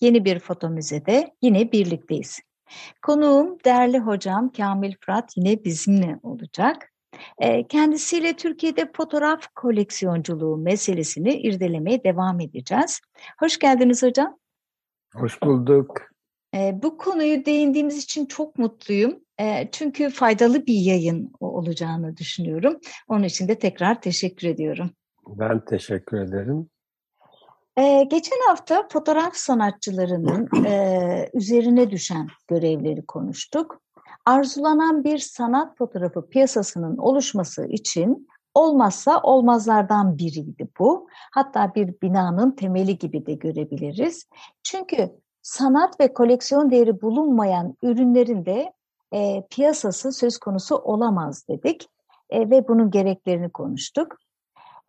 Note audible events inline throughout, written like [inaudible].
Yeni bir foto müzede yine birlikteyiz. Konuğum değerli hocam Kamil Fırat yine bizimle olacak. Ee, kendisiyle Türkiye'de fotoğraf koleksiyonculuğu meselesini irdelemeye devam edeceğiz. Hoş geldiniz hocam. Hoş bulduk. Ee, bu konuyu değindiğimiz için çok mutluyum. Ee, çünkü faydalı bir yayın olacağını düşünüyorum. Onun için de tekrar teşekkür ediyorum. Ben teşekkür ederim. Ee, geçen hafta fotoğraf sanatçılarının [clears throat] e, üzerine düşen görevleri konuştuk. Arzulanan bir sanat fotoğrafı piyasasının oluşması için olmazsa olmazlardan biriydi bu. Hatta bir binanın temeli gibi de görebiliriz. Çünkü sanat ve koleksiyon değeri bulunmayan ürünlerin de e, piyasası söz konusu olamaz dedik e, ve bunun gereklerini konuştuk.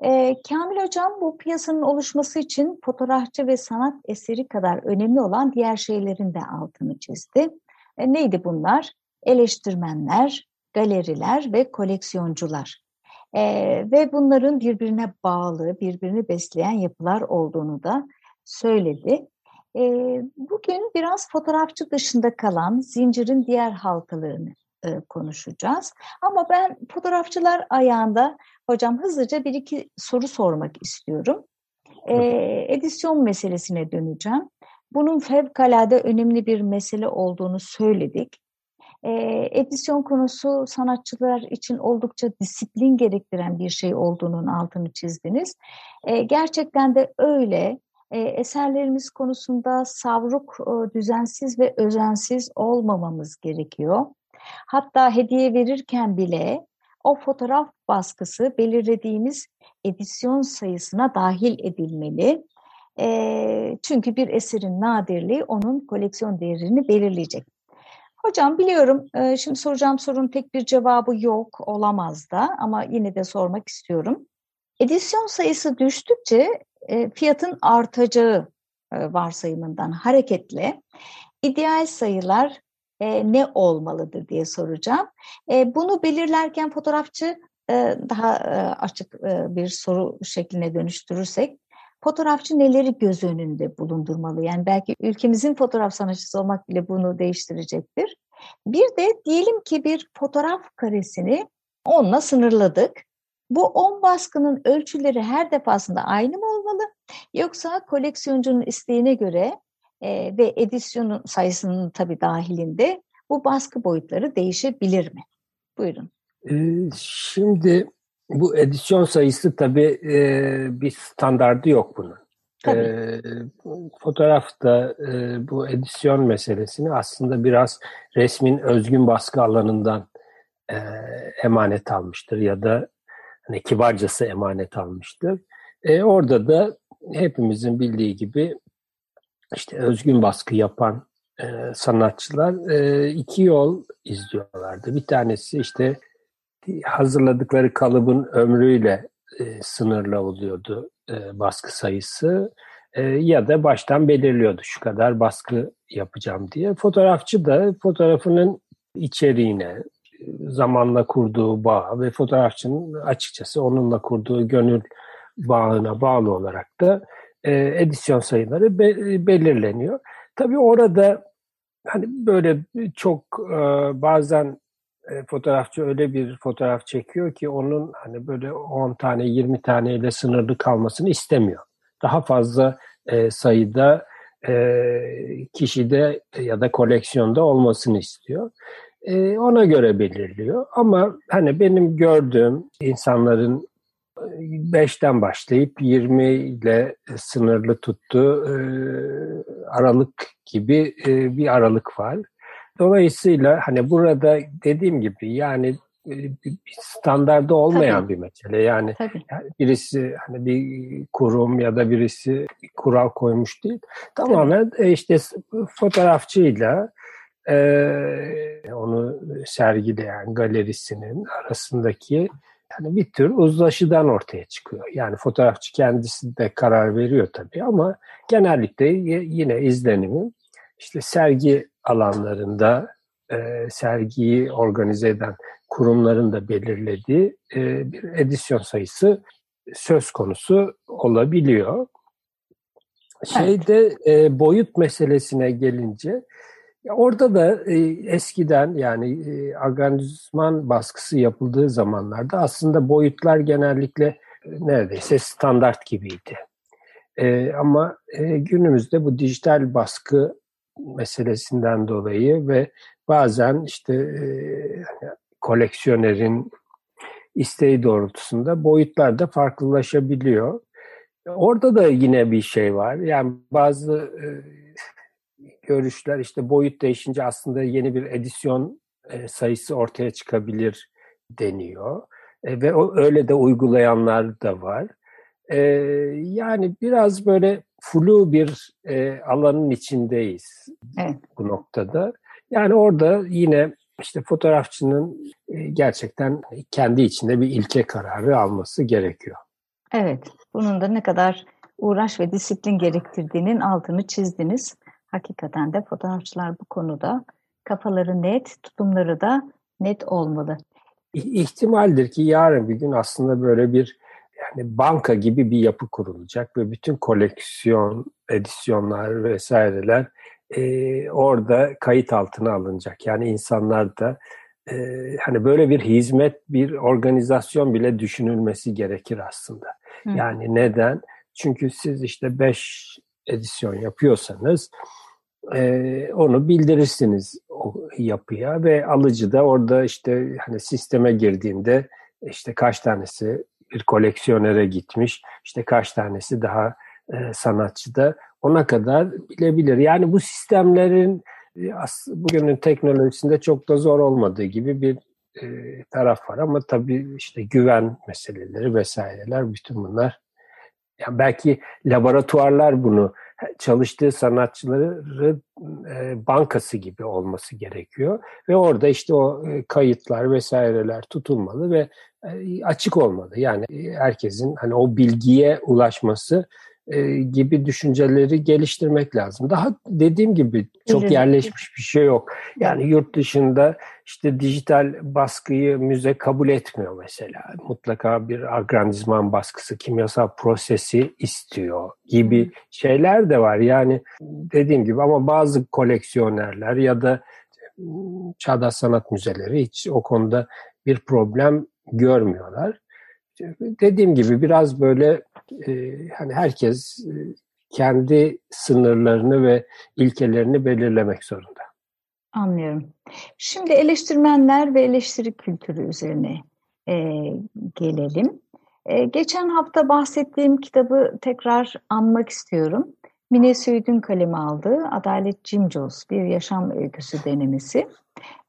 E, Kamil Hocam bu piyasanın oluşması için fotoğrafçı ve sanat eseri kadar önemli olan diğer şeylerin de altını çizdi. E, neydi bunlar? Eleştirmenler, galeriler ve koleksiyoncular. E, ve bunların birbirine bağlı, birbirini besleyen yapılar olduğunu da söyledi. E, bugün biraz fotoğrafçı dışında kalan zincirin diğer halkalarını e, konuşacağız. Ama ben fotoğrafçılar ayağında hocam hızlıca bir iki soru sormak istiyorum. E, edisyon meselesine döneceğim. Bunun fevkalade önemli bir mesele olduğunu söyledik. E, edisyon konusu sanatçılar için oldukça disiplin gerektiren bir şey olduğunun altını çizdiniz. E, gerçekten de öyle. E, eserlerimiz konusunda savruk, e, düzensiz ve özensiz olmamamız gerekiyor. Hatta hediye verirken bile o fotoğraf baskısı belirlediğimiz edisyon sayısına dahil edilmeli. E, çünkü bir eserin nadirliği onun koleksiyon değerini belirleyecek. Hocam biliyorum e, şimdi soracağım sorunun tek bir cevabı yok olamaz da ama yine de sormak istiyorum. Edisyon sayısı düştükçe e, fiyatın artacağı e, varsayımından hareketle ideal sayılar e, ne olmalıdır diye soracağım. E, bunu belirlerken fotoğrafçı e, daha e, açık e, bir soru şekline dönüştürürsek fotoğrafçı neleri göz önünde bulundurmalı? Yani belki ülkemizin fotoğraf sanatçısı olmak bile bunu değiştirecektir. Bir de diyelim ki bir fotoğraf karesini onunla sınırladık. Bu on baskının ölçüleri her defasında aynı mı olmalı? Yoksa koleksiyoncunun isteğine göre e, ve edisyonun sayısının tabii dahilinde bu baskı boyutları değişebilir mi? Buyurun. Şimdi bu edisyon sayısı tabii e, bir standardı yok bunun. Tabii. E, fotoğrafta e, bu edisyon meselesini aslında biraz resmin özgün baskı alanından e, emanet almıştır ya da hani kibarcası emanet almıştır. E, orada da hepimizin bildiği gibi işte özgün baskı yapan e, sanatçılar e, iki yol izliyorlardı. Bir tanesi işte hazırladıkları kalıbın ömrüyle e, sınırlı oluyordu e, baskı sayısı e, ya da baştan belirliyordu şu kadar baskı yapacağım diye. Fotoğrafçı da fotoğrafının içeriğine, zamanla kurduğu bağ ve fotoğrafçının açıkçası onunla kurduğu gönül bağına bağlı olarak da e, edisyon sayıları be, belirleniyor. Tabii orada hani böyle çok e, bazen e, fotoğrafçı öyle bir fotoğraf çekiyor ki onun hani böyle 10 tane 20 taneyle sınırlı kalmasını istemiyor. Daha fazla e, sayıda e, kişide ya da koleksiyonda olmasını istiyor. E, ona göre belirliyor. Ama hani benim gördüğüm insanların 5'ten başlayıp 20 ile sınırlı tuttuğu e, aralık gibi e, bir aralık var. Dolayısıyla hani burada dediğim gibi yani e, bir standarda olmayan Tabii. bir mesele. Yani Tabii. birisi hani bir kurum ya da birisi kural koymuş değil. Tamamen Tabii. işte fotoğrafçıyla e, onu sergileyen galerisinin arasındaki yani bir tür uzlaşıdan ortaya çıkıyor. Yani fotoğrafçı kendisi de karar veriyor tabii ama genellikle yine izlenimi işte sergi alanlarında e, sergiyi organize eden kurumların da belirlediği e, bir edisyon sayısı söz konusu olabiliyor. Şeyde e, boyut meselesine gelince orada da e, eskiden yani e, agrandizman baskısı yapıldığı zamanlarda aslında boyutlar genellikle e, neredeyse standart gibiydi. E, ama e, günümüzde bu dijital baskı meselesinden dolayı ve bazen işte e, koleksiyonerin isteği doğrultusunda boyutlar da farklılaşabiliyor. Orada da yine bir şey var. Yani bazı e, görüşler işte boyut değişince aslında yeni bir edisyon e, sayısı ortaya çıkabilir deniyor. E, ve o, öyle de uygulayanlar da var. E, yani biraz böyle flu bir e, alanın içindeyiz evet. bu noktada. Yani orada yine işte fotoğrafçının gerçekten kendi içinde bir ilke kararı alması gerekiyor. Evet, bunun da ne kadar uğraş ve disiplin gerektirdiğinin altını çizdiniz. Hakikaten de fotoğrafçılar bu konuda kafaları net, tutumları da net olmalı. İhtimaldir ki yarın bir gün aslında böyle bir yani banka gibi bir yapı kurulacak ve bütün koleksiyon, edisyonlar vesaireler e, orada kayıt altına alınacak. Yani insanlar da e, hani böyle bir hizmet, bir organizasyon bile düşünülmesi gerekir aslında. Hı. Yani neden? Çünkü siz işte beş edisyon yapıyorsanız e, onu bildirirsiniz o yapıya ve alıcı da orada işte hani sisteme girdiğinde işte kaç tanesi bir koleksiyonere gitmiş, işte kaç tanesi daha e, sanatçı da ona kadar bilebilir. Yani bu sistemlerin e, bugünün teknolojisinde çok da zor olmadığı gibi bir e, taraf var ama tabii işte güven meseleleri vesaireler bütün bunlar yani belki laboratuvarlar bunu çalıştığı sanatçıları e, bankası gibi olması gerekiyor ve orada işte o e, kayıtlar vesaireler tutulmalı ve e, açık olmalı. Yani e, herkesin hani o bilgiye ulaşması e, gibi düşünceleri geliştirmek lazım. Daha dediğim gibi çok yerleşmiş bir şey yok. Yani yurt dışında işte dijital baskıyı müze kabul etmiyor mesela. Mutlaka bir agrandizman baskısı, kimyasal prosesi istiyor gibi şeyler de var. Yani dediğim gibi ama bazı koleksiyonerler ya da çağdaş sanat müzeleri hiç o konuda bir problem görmüyorlar. Dediğim gibi biraz böyle e, hani herkes e, kendi sınırlarını ve ilkelerini belirlemek zorunda. Anlıyorum. Şimdi eleştirmenler ve eleştiri kültürü üzerine e, gelelim. E, geçen hafta bahsettiğim kitabı tekrar anmak istiyorum. Mine Söğüt'ün kaleme aldığı Adalet Cimcos Bir Yaşam Öyküsü denemesi.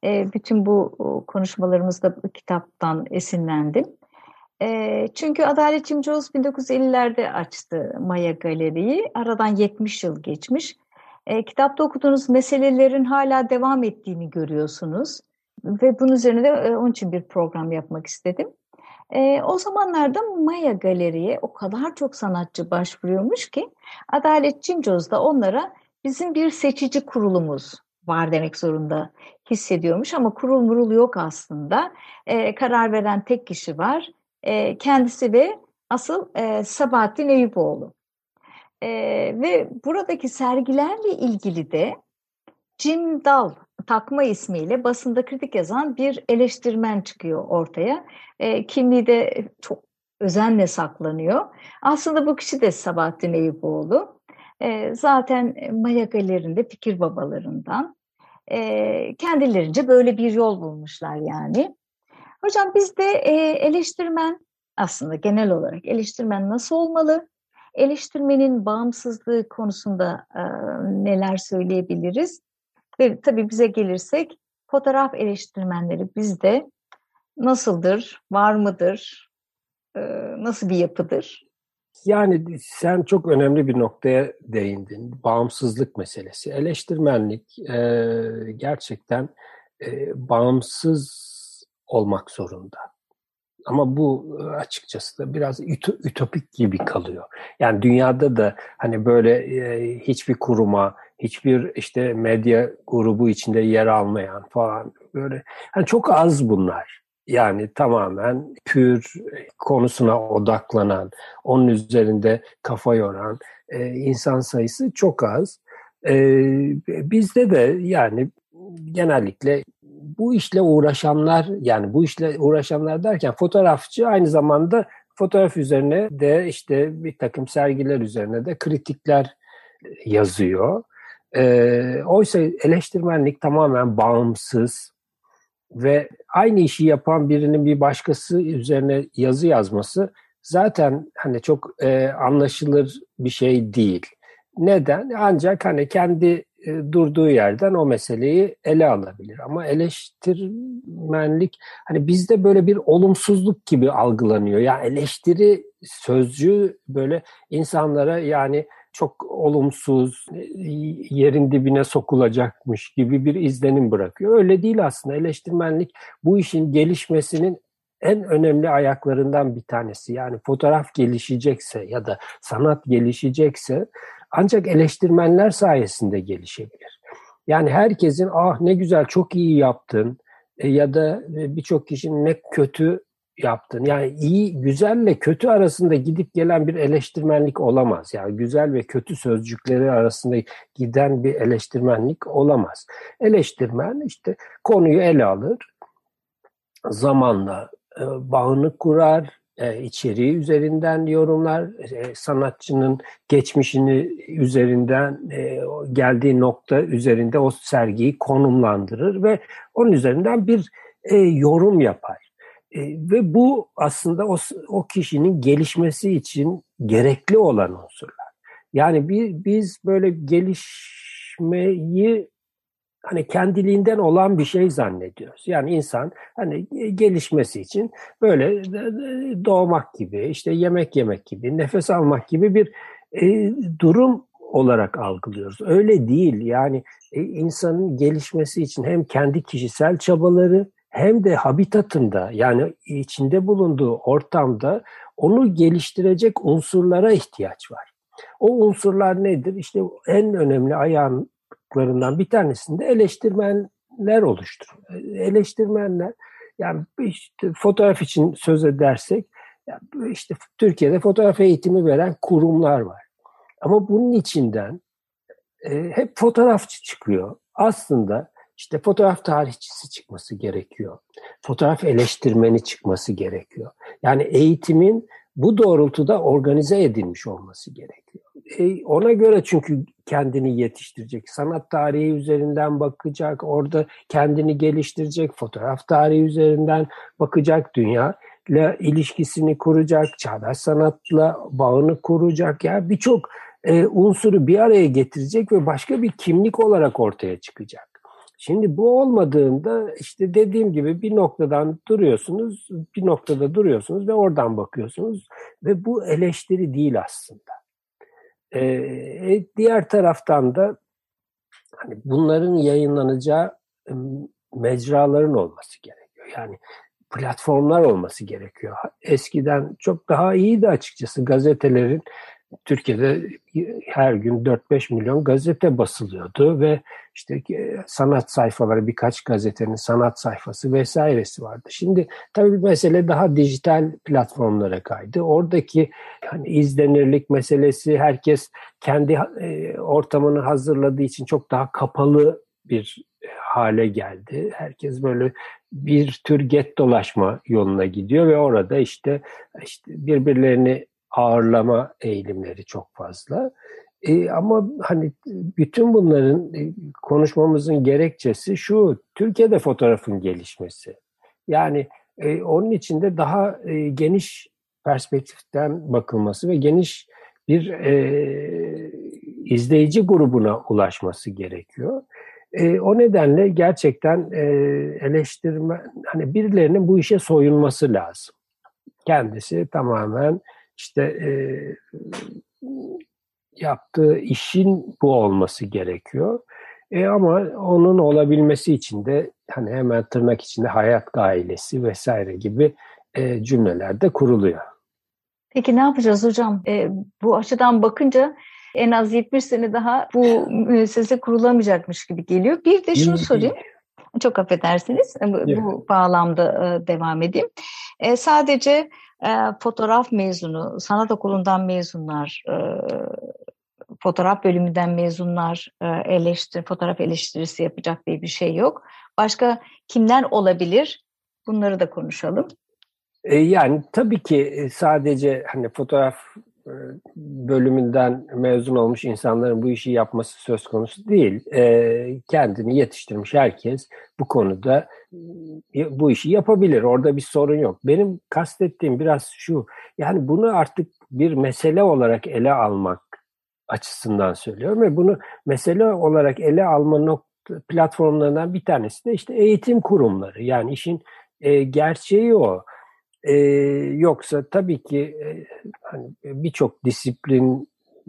E, bütün bu konuşmalarımızda bu kitaptan esinlendim. E, çünkü Adalet Cimcioğuz 1950'lerde açtı Maya Galeri'yi. Aradan 70 yıl geçmiş. E, kitapta okuduğunuz meselelerin hala devam ettiğini görüyorsunuz. Ve bunun üzerine de e, onun için bir program yapmak istedim. E, o zamanlarda Maya Galeri'ye o kadar çok sanatçı başvuruyormuş ki Adalet Cimcoz da onlara bizim bir seçici kurulumuz var demek zorunda hissediyormuş ama kurul murul yok aslında. E, karar veren tek kişi var e, kendisi de asıl e, Sabahattin Eyüboğlu. E, ve buradaki sergilerle ilgili de Jim Dal takma ismiyle basında kritik yazan bir eleştirmen çıkıyor ortaya. E, kimliği de çok özenle saklanıyor. Aslında bu kişi de Sabahattin Eyüboğlu. E, zaten Maya Galeri'nde fikir babalarından. E, kendilerince böyle bir yol bulmuşlar yani. Hocam bizde e, eleştirmen aslında genel olarak eleştirmen nasıl olmalı? Eleştirmenin bağımsızlığı konusunda e, neler söyleyebiliriz? Ve tabii bize gelirsek fotoğraf eleştirmenleri bizde nasıldır, var mıdır, e, nasıl bir yapıdır? Yani sen çok önemli bir noktaya değindin. Bağımsızlık meselesi. Eleştirmenlik e, gerçekten e, bağımsız olmak zorunda. Ama bu e, açıkçası da biraz ütopik gibi kalıyor. Yani dünyada da hani böyle e, hiçbir kuruma, hiçbir işte medya grubu içinde yer almayan falan böyle hani çok az bunlar. Yani tamamen pür konusuna odaklanan, onun üzerinde kafa yoran e, insan sayısı çok az. E, bizde de yani genellikle bu işle uğraşanlar yani bu işle uğraşanlar derken fotoğrafçı aynı zamanda fotoğraf üzerine de işte bir takım sergiler üzerine de kritikler yazıyor. E, oysa eleştirmenlik tamamen bağımsız ve aynı işi yapan birinin bir başkası üzerine yazı yazması zaten hani çok e, anlaşılır bir şey değil. Neden? Ancak hani kendi e, durduğu yerden o meseleyi ele alabilir. Ama eleştirmenlik hani bizde böyle bir olumsuzluk gibi algılanıyor. Yani eleştiri sözcüğü böyle insanlara yani çok olumsuz, yerin dibine sokulacakmış gibi bir izlenim bırakıyor. Öyle değil aslında. Eleştirmenlik bu işin gelişmesinin en önemli ayaklarından bir tanesi. Yani fotoğraf gelişecekse ya da sanat gelişecekse ancak eleştirmenler sayesinde gelişebilir. Yani herkesin ah ne güzel çok iyi yaptın e, ya da e, birçok kişinin ne kötü yaptın. Yani iyi, güzelle kötü arasında gidip gelen bir eleştirmenlik olamaz. Yani güzel ve kötü sözcükleri arasında giden bir eleştirmenlik olamaz. Eleştirmen işte konuyu ele alır, zamanla e, bağını kurar, e, içeriği üzerinden yorumlar, e, sanatçının geçmişini üzerinden e, geldiği nokta üzerinde o sergiyi konumlandırır ve onun üzerinden bir e, yorum yapar. Ve bu aslında o, kişinin gelişmesi için gerekli olan unsurlar. Yani biz böyle gelişmeyi hani kendiliğinden olan bir şey zannediyoruz. Yani insan hani gelişmesi için böyle doğmak gibi, işte yemek yemek gibi, nefes almak gibi bir e, durum olarak algılıyoruz. Öyle değil. Yani e, insanın gelişmesi için hem kendi kişisel çabaları hem de habitatında yani içinde bulunduğu ortamda onu geliştirecek unsurlara ihtiyaç var. O unsurlar nedir? İşte en önemli ayağın haklarından bir tanesinde eleştirmenler oluşturur. Eleştirmenler yani işte fotoğraf için söz edersek işte Türkiye'de fotoğraf eğitimi veren kurumlar var. Ama bunun içinden e, hep fotoğrafçı çıkıyor. Aslında işte fotoğraf tarihçisi çıkması gerekiyor. Fotoğraf eleştirmeni çıkması gerekiyor. Yani eğitimin bu doğrultuda organize edilmiş olması gerekiyor. E, ona göre çünkü kendini yetiştirecek. Sanat tarihi üzerinden bakacak, orada kendini geliştirecek, fotoğraf tarihi üzerinden bakacak, dünya ile ilişkisini kuracak, çağdaş sanatla bağını kuracak. Yani birçok e, unsuru bir araya getirecek ve başka bir kimlik olarak ortaya çıkacak. Şimdi bu olmadığında işte dediğim gibi bir noktadan duruyorsunuz, bir noktada duruyorsunuz ve oradan bakıyorsunuz ve bu eleştiri değil aslında. Ee, diğer taraftan da hani bunların yayınlanacağı mecraların olması gerekiyor. Yani platformlar olması gerekiyor. Eskiden çok daha iyiydi açıkçası gazetelerin Türkiye'de her gün 4-5 milyon gazete basılıyordu ve işte sanat sayfaları birkaç gazetenin sanat sayfası vesairesi vardı. Şimdi tabii mesele daha dijital platformlara kaydı. Oradaki hani izlenirlik meselesi herkes kendi e, ortamını hazırladığı için çok daha kapalı bir hale geldi. Herkes böyle bir tür get dolaşma yoluna gidiyor ve orada işte işte birbirlerini ağırlama eğilimleri çok fazla. E, ama hani bütün bunların e, konuşmamızın gerekçesi şu, Türkiye'de fotoğrafın gelişmesi. Yani e, onun içinde daha e, geniş perspektiften bakılması ve geniş bir e, izleyici grubuna ulaşması gerekiyor. E, o nedenle gerçekten e, eleştirme, hani birilerinin bu işe soyunması lazım. Kendisi tamamen işte e, yaptığı işin bu olması gerekiyor. E ama onun olabilmesi için de hani hemen tırnak içinde hayat gailesi vesaire gibi e, cümleler de kuruluyor. Peki ne yapacağız hocam? E, bu açıdan bakınca en az 70 sene daha bu müessese kurulamayacakmış gibi geliyor. Bir de şunu sorayım. Çok affedersiniz. Bu, bu bağlamda e, devam edeyim. E, sadece e, fotoğraf mezunu, sanat okulundan mezunlar, e, fotoğraf bölümünden mezunlar e, eleştiri, fotoğraf eleştirisi yapacak diye bir şey yok. Başka kimler olabilir? Bunları da konuşalım. E, yani tabii ki e, sadece hani fotoğraf bölümünden mezun olmuş insanların bu işi yapması söz konusu değil. Kendini yetiştirmiş herkes bu konuda bu işi yapabilir. Orada bir sorun yok. Benim kastettiğim biraz şu. Yani bunu artık bir mesele olarak ele almak açısından söylüyorum ve bunu mesele olarak ele alma nokta, platformlarından bir tanesi de işte eğitim kurumları. Yani işin gerçeği o. E, yoksa tabii ki e, hani birçok disiplin,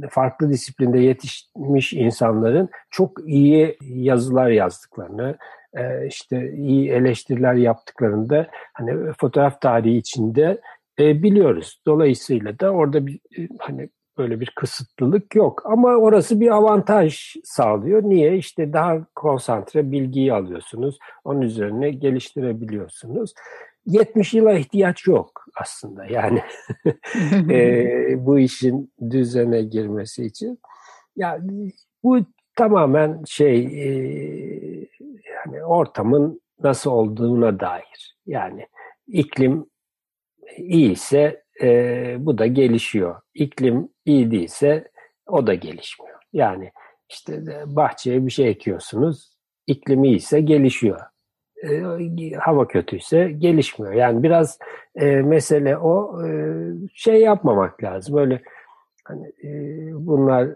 farklı disiplinde yetişmiş insanların çok iyi yazılar yazdıklarını, e, işte iyi eleştiriler yaptıklarını da hani fotoğraf tarihi içinde e, biliyoruz. Dolayısıyla da orada bir e, hani böyle bir kısıtlılık yok. Ama orası bir avantaj sağlıyor. Niye? İşte daha konsantre bilgiyi alıyorsunuz. Onun üzerine geliştirebiliyorsunuz. 70 yıla ihtiyaç yok aslında yani [laughs] e, bu işin düzene girmesi için. Ya bu tamamen şey e, yani ortamın nasıl olduğuna dair. Yani iklim iyiyse e, bu da gelişiyor. İklim iyi değilse o da gelişmiyor. Yani işte bahçeye bir şey ekiyorsunuz, iklim iyiyse gelişiyor e, hava kötüyse gelişmiyor. Yani biraz e, mesele o e, şey yapmamak lazım. Böyle hani e, bunlar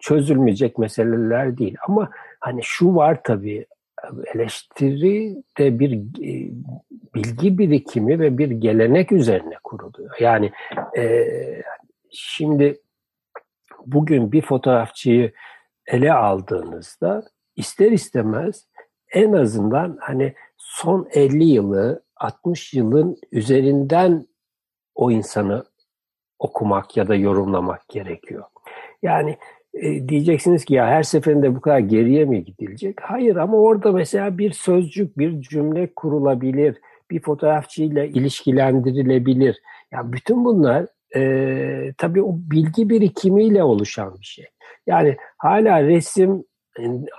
çözülmeyecek meseleler değil. Ama hani şu var tabii eleştiri de bir e, bilgi birikimi ve bir gelenek üzerine kuruluyor. Yani e, şimdi bugün bir fotoğrafçıyı ele aldığınızda ister istemez en azından hani son 50 yılı 60 yılın üzerinden o insanı okumak ya da yorumlamak gerekiyor. Yani e, diyeceksiniz ki ya her seferinde bu kadar geriye mi gidilecek? Hayır ama orada mesela bir sözcük, bir cümle kurulabilir, bir fotoğrafçıyla ilişkilendirilebilir. Ya bütün bunlar e, tabii o bilgi birikimiyle oluşan bir şey. Yani hala resim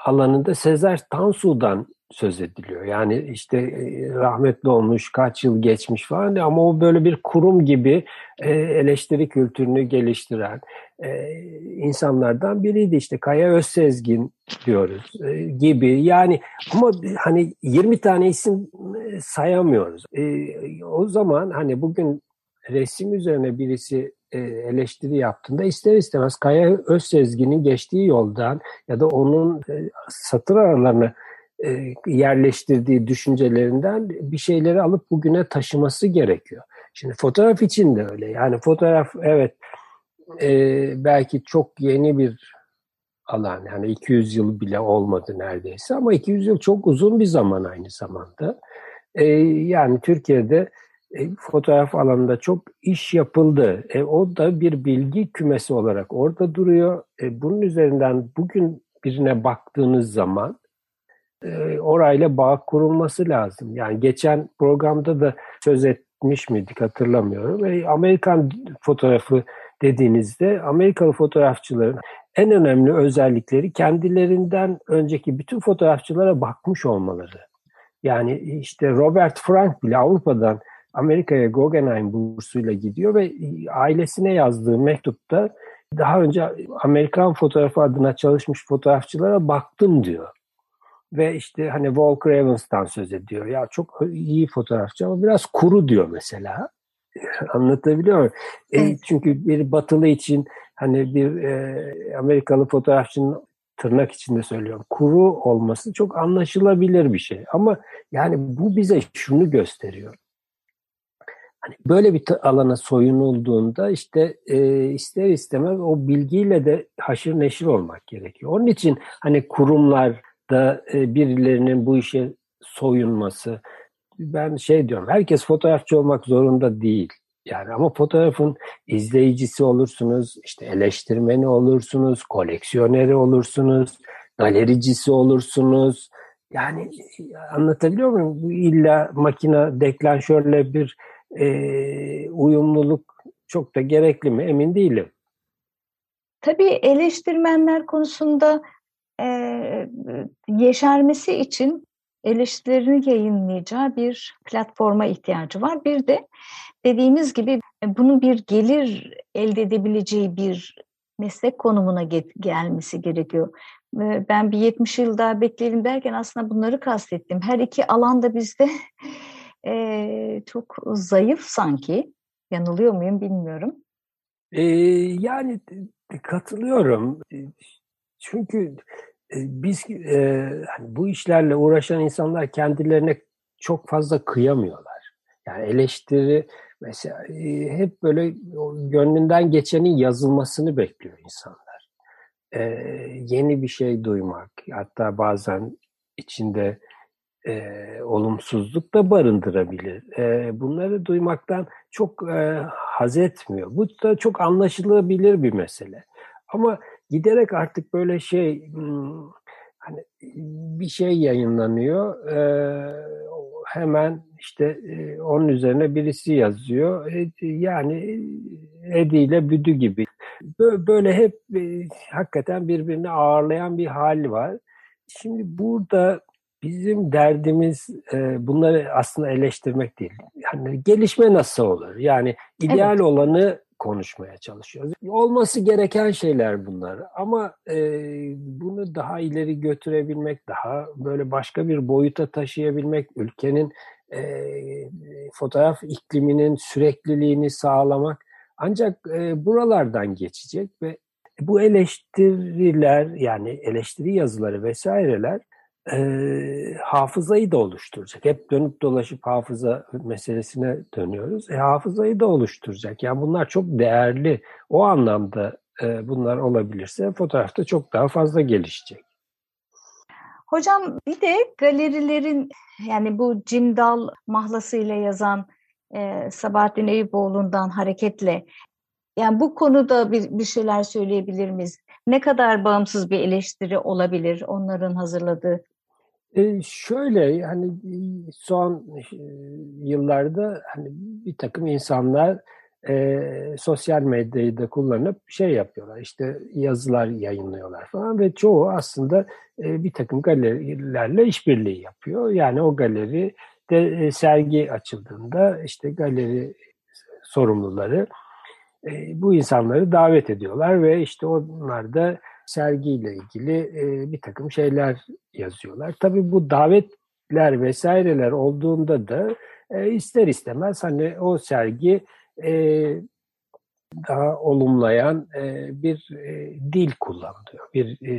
alanında Sezer Tansu'dan söz ediliyor. Yani işte e, rahmetli olmuş, kaç yıl geçmiş falan ama o böyle bir kurum gibi e, eleştiri kültürünü geliştiren e, insanlardan biriydi. işte Kaya Özsezgin diyoruz gibi. Yani ama hani 20 tane isim sayamıyoruz. O zaman hani bugün resim üzerine birisi eleştiri yaptığında ister istemez Kaya Özsezgin'in geçtiği yoldan ya da onun satır aralarını yerleştirdiği düşüncelerinden bir şeyleri alıp bugüne taşıması gerekiyor. Şimdi fotoğraf için de öyle. Yani fotoğraf evet belki çok yeni bir alan. Yani 200 yıl bile olmadı neredeyse ama 200 yıl çok uzun bir zaman aynı zamanda. yani Türkiye'de e, fotoğraf alanında çok iş yapıldı. E, o da bir bilgi kümesi olarak orada duruyor. E, bunun üzerinden bugün birine baktığınız zaman e, orayla bağ kurulması lazım. Yani geçen programda da söz etmiş miydik hatırlamıyorum. E, Amerikan fotoğrafı dediğinizde Amerikalı fotoğrafçıların en önemli özellikleri kendilerinden önceki bütün fotoğrafçılara bakmış olmaları. Yani işte Robert Frank bile Avrupa'dan Amerika'ya Guggenheim bursuyla gidiyor ve ailesine yazdığı mektupta daha önce Amerikan fotoğrafı adına çalışmış fotoğrafçılara baktım diyor. Ve işte hani Walker Evans'tan söz ediyor. Ya çok iyi fotoğrafçı ama biraz kuru diyor mesela. [laughs] Anlatabiliyor muyum? E, çünkü bir batılı için hani bir e, Amerikalı fotoğrafçının tırnak içinde söylüyorum kuru olması çok anlaşılabilir bir şey. Ama yani bu bize şunu gösteriyor Hani böyle bir alana soyunulduğunda işte e, ister istemez o bilgiyle de haşır neşir olmak gerekiyor. Onun için hani kurumlarda e, birilerinin bu işe soyunması ben şey diyorum herkes fotoğrafçı olmak zorunda değil. Yani ama fotoğrafın izleyicisi olursunuz, işte eleştirmeni olursunuz, koleksiyoneri olursunuz, galericisi olursunuz. Yani anlatabiliyor muyum? Bu illa makine deklanşörle bir e, uyumluluk çok da gerekli mi emin değilim. Tabii eleştirmenler konusunda e, yeşermesi için eleştirilerini yayınlayacağı bir platforma ihtiyacı var. Bir de dediğimiz gibi bunun bir gelir elde edebileceği bir meslek konumuna gelmesi gerekiyor. Ben bir 70 yıl daha bekleyelim derken aslında bunları kastettim. Her iki alanda bizde [laughs] e, çok zayıf sanki. Yanılıyor muyum bilmiyorum. Ee, yani katılıyorum. Çünkü biz e, hani bu işlerle uğraşan insanlar kendilerine çok fazla kıyamıyorlar. Yani eleştiri mesela e, hep böyle gönlünden geçenin yazılmasını bekliyor insanlar. E, yeni bir şey duymak, hatta bazen içinde e, olumsuzluk da barındırabilir. E, bunları duymaktan çok e, haz etmiyor. Bu da çok anlaşılabilir bir mesele. Ama giderek artık böyle şey hmm, hani bir şey yayınlanıyor e, hemen işte e, onun üzerine birisi yazıyor e, yani Edi ile Büdü gibi böyle hep e, hakikaten birbirini ağırlayan bir hal var. Şimdi burada bizim derdimiz e, bunları aslında eleştirmek değil. Yani gelişme nasıl olur? Yani ideal evet. olanı konuşmaya çalışıyoruz. Olması gereken şeyler bunlar ama e, bunu daha ileri götürebilmek, daha böyle başka bir boyuta taşıyabilmek, ülkenin e, fotoğraf ikliminin sürekliliğini sağlamak ancak e, buralardan geçecek ve bu eleştiriler yani eleştiri yazıları vesaireler e, hafızayı da oluşturacak. Hep dönüp dolaşıp hafıza meselesine dönüyoruz. E, hafızayı da oluşturacak. Yani bunlar çok değerli. O anlamda e, bunlar olabilirse fotoğrafta çok daha fazla gelişecek. Hocam bir de galerilerin yani bu Cimdal mahlasıyla yazan e, Sabahattin Eyüboğlu'ndan hareketle yani bu konuda bir, bir şeyler söyleyebilir miyiz? Ne kadar bağımsız bir eleştiri olabilir onların hazırladığı e şöyle yani son yıllarda hani bir takım insanlar e, sosyal medyayı da kullanıp şey yapıyorlar işte yazılar yayınlıyorlar falan ve çoğu aslında e, bir takım galerilerle işbirliği yapıyor. Yani o galeri de e, sergi açıldığında işte galeri sorumluları e, bu insanları davet ediyorlar ve işte onlar da sergiyle ilgili e, bir takım şeyler yazıyorlar. Tabii bu davetler vesaireler olduğunda da e, ister istemez hani o sergi e, daha olumlayan e, bir e, dil kullanılıyor. Bir e,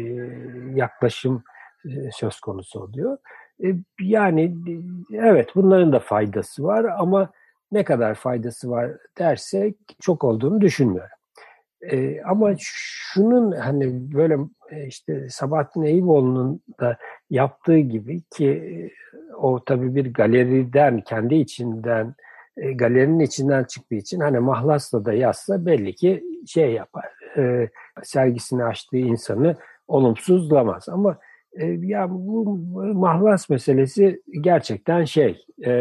yaklaşım e, söz konusu oluyor. E, yani evet bunların da faydası var ama ne kadar faydası var dersek çok olduğunu düşünmüyorum. E, ama şunun hani böyle e, işte Sabahattin Eyüboğlu'nun da yaptığı gibi ki e, o tabii bir galeriden kendi içinden e, galerinin içinden çıktığı için hani Mahlas'la da yazsa belli ki şey yapar e, sergisini açtığı insanı olumsuzlamaz ama e, ya bu mahlas meselesi gerçekten şey e,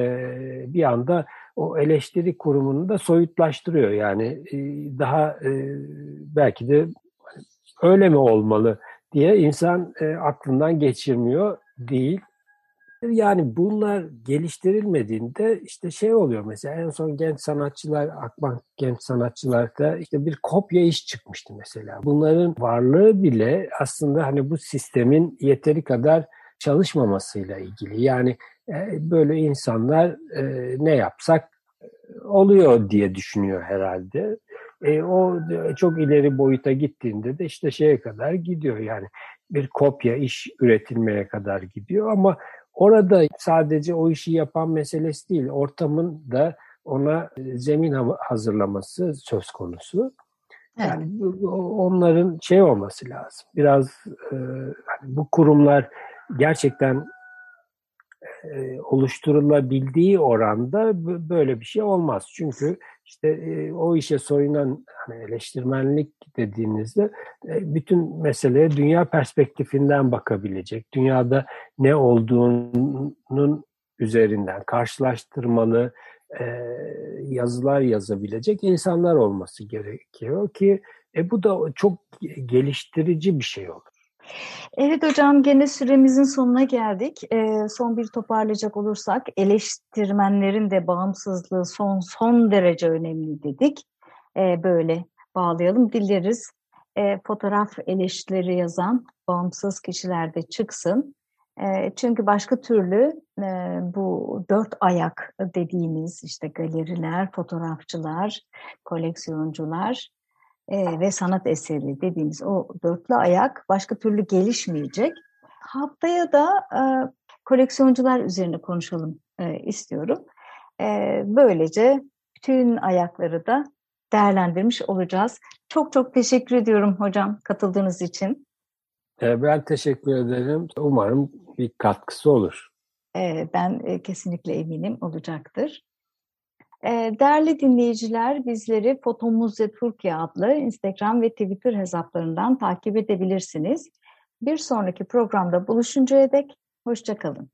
bir anda o eleştiri kurumunu da soyutlaştırıyor. Yani e, daha e, belki de öyle mi olmalı diye insan e, aklından geçirmiyor değil. Yani bunlar geliştirilmediğinde işte şey oluyor mesela en son genç sanatçılar, Akbank genç sanatçılarda işte bir kopya iş çıkmıştı mesela. Bunların varlığı bile aslında hani bu sistemin yeteri kadar çalışmamasıyla ilgili. Yani e, böyle insanlar e, ne yapsak e, oluyor diye düşünüyor herhalde. E, o çok ileri boyuta gittiğinde de işte şeye kadar gidiyor yani bir kopya iş üretilmeye kadar gidiyor ama orada sadece o işi yapan meselesi değil ortamın da ona zemin hazırlaması söz konusu. Evet. Yani onların şey olması lazım. Biraz e, hani bu kurumlar gerçekten e, oluşturulabildiği oranda böyle bir şey olmaz. Çünkü işte e, o işe soyunan hani eleştirmenlik dediğinizde e, bütün meseleye dünya perspektifinden bakabilecek. Dünyada ne olduğunun üzerinden karşılaştırmalı yazılar yazabilecek insanlar olması gerekiyor ki e, bu da çok geliştirici bir şey olur. Evet hocam gene süremizin sonuna geldik. E, son bir toparlayacak olursak eleştirmenlerin de bağımsızlığı son son derece önemli dedik. E, böyle bağlayalım. Dileriz e, fotoğraf eleştirileri yazan bağımsız kişiler de çıksın. E, çünkü başka türlü e, bu dört ayak dediğimiz işte galeriler, fotoğrafçılar, koleksiyoncular e, ve sanat eseri dediğimiz o dörtlü ayak başka türlü gelişmeyecek. Haftaya da e, koleksiyoncular üzerine konuşalım e, istiyorum. E, böylece bütün ayakları da değerlendirmiş olacağız. Çok çok teşekkür ediyorum hocam katıldığınız için. E, ben teşekkür ederim. Umarım bir katkısı olur. E, ben e, kesinlikle eminim olacaktır. Ee, değerli dinleyiciler bizleri Fotomuzze Türkiye adlı Instagram ve Twitter hesaplarından takip edebilirsiniz. Bir sonraki programda buluşuncaya dek hoşçakalın.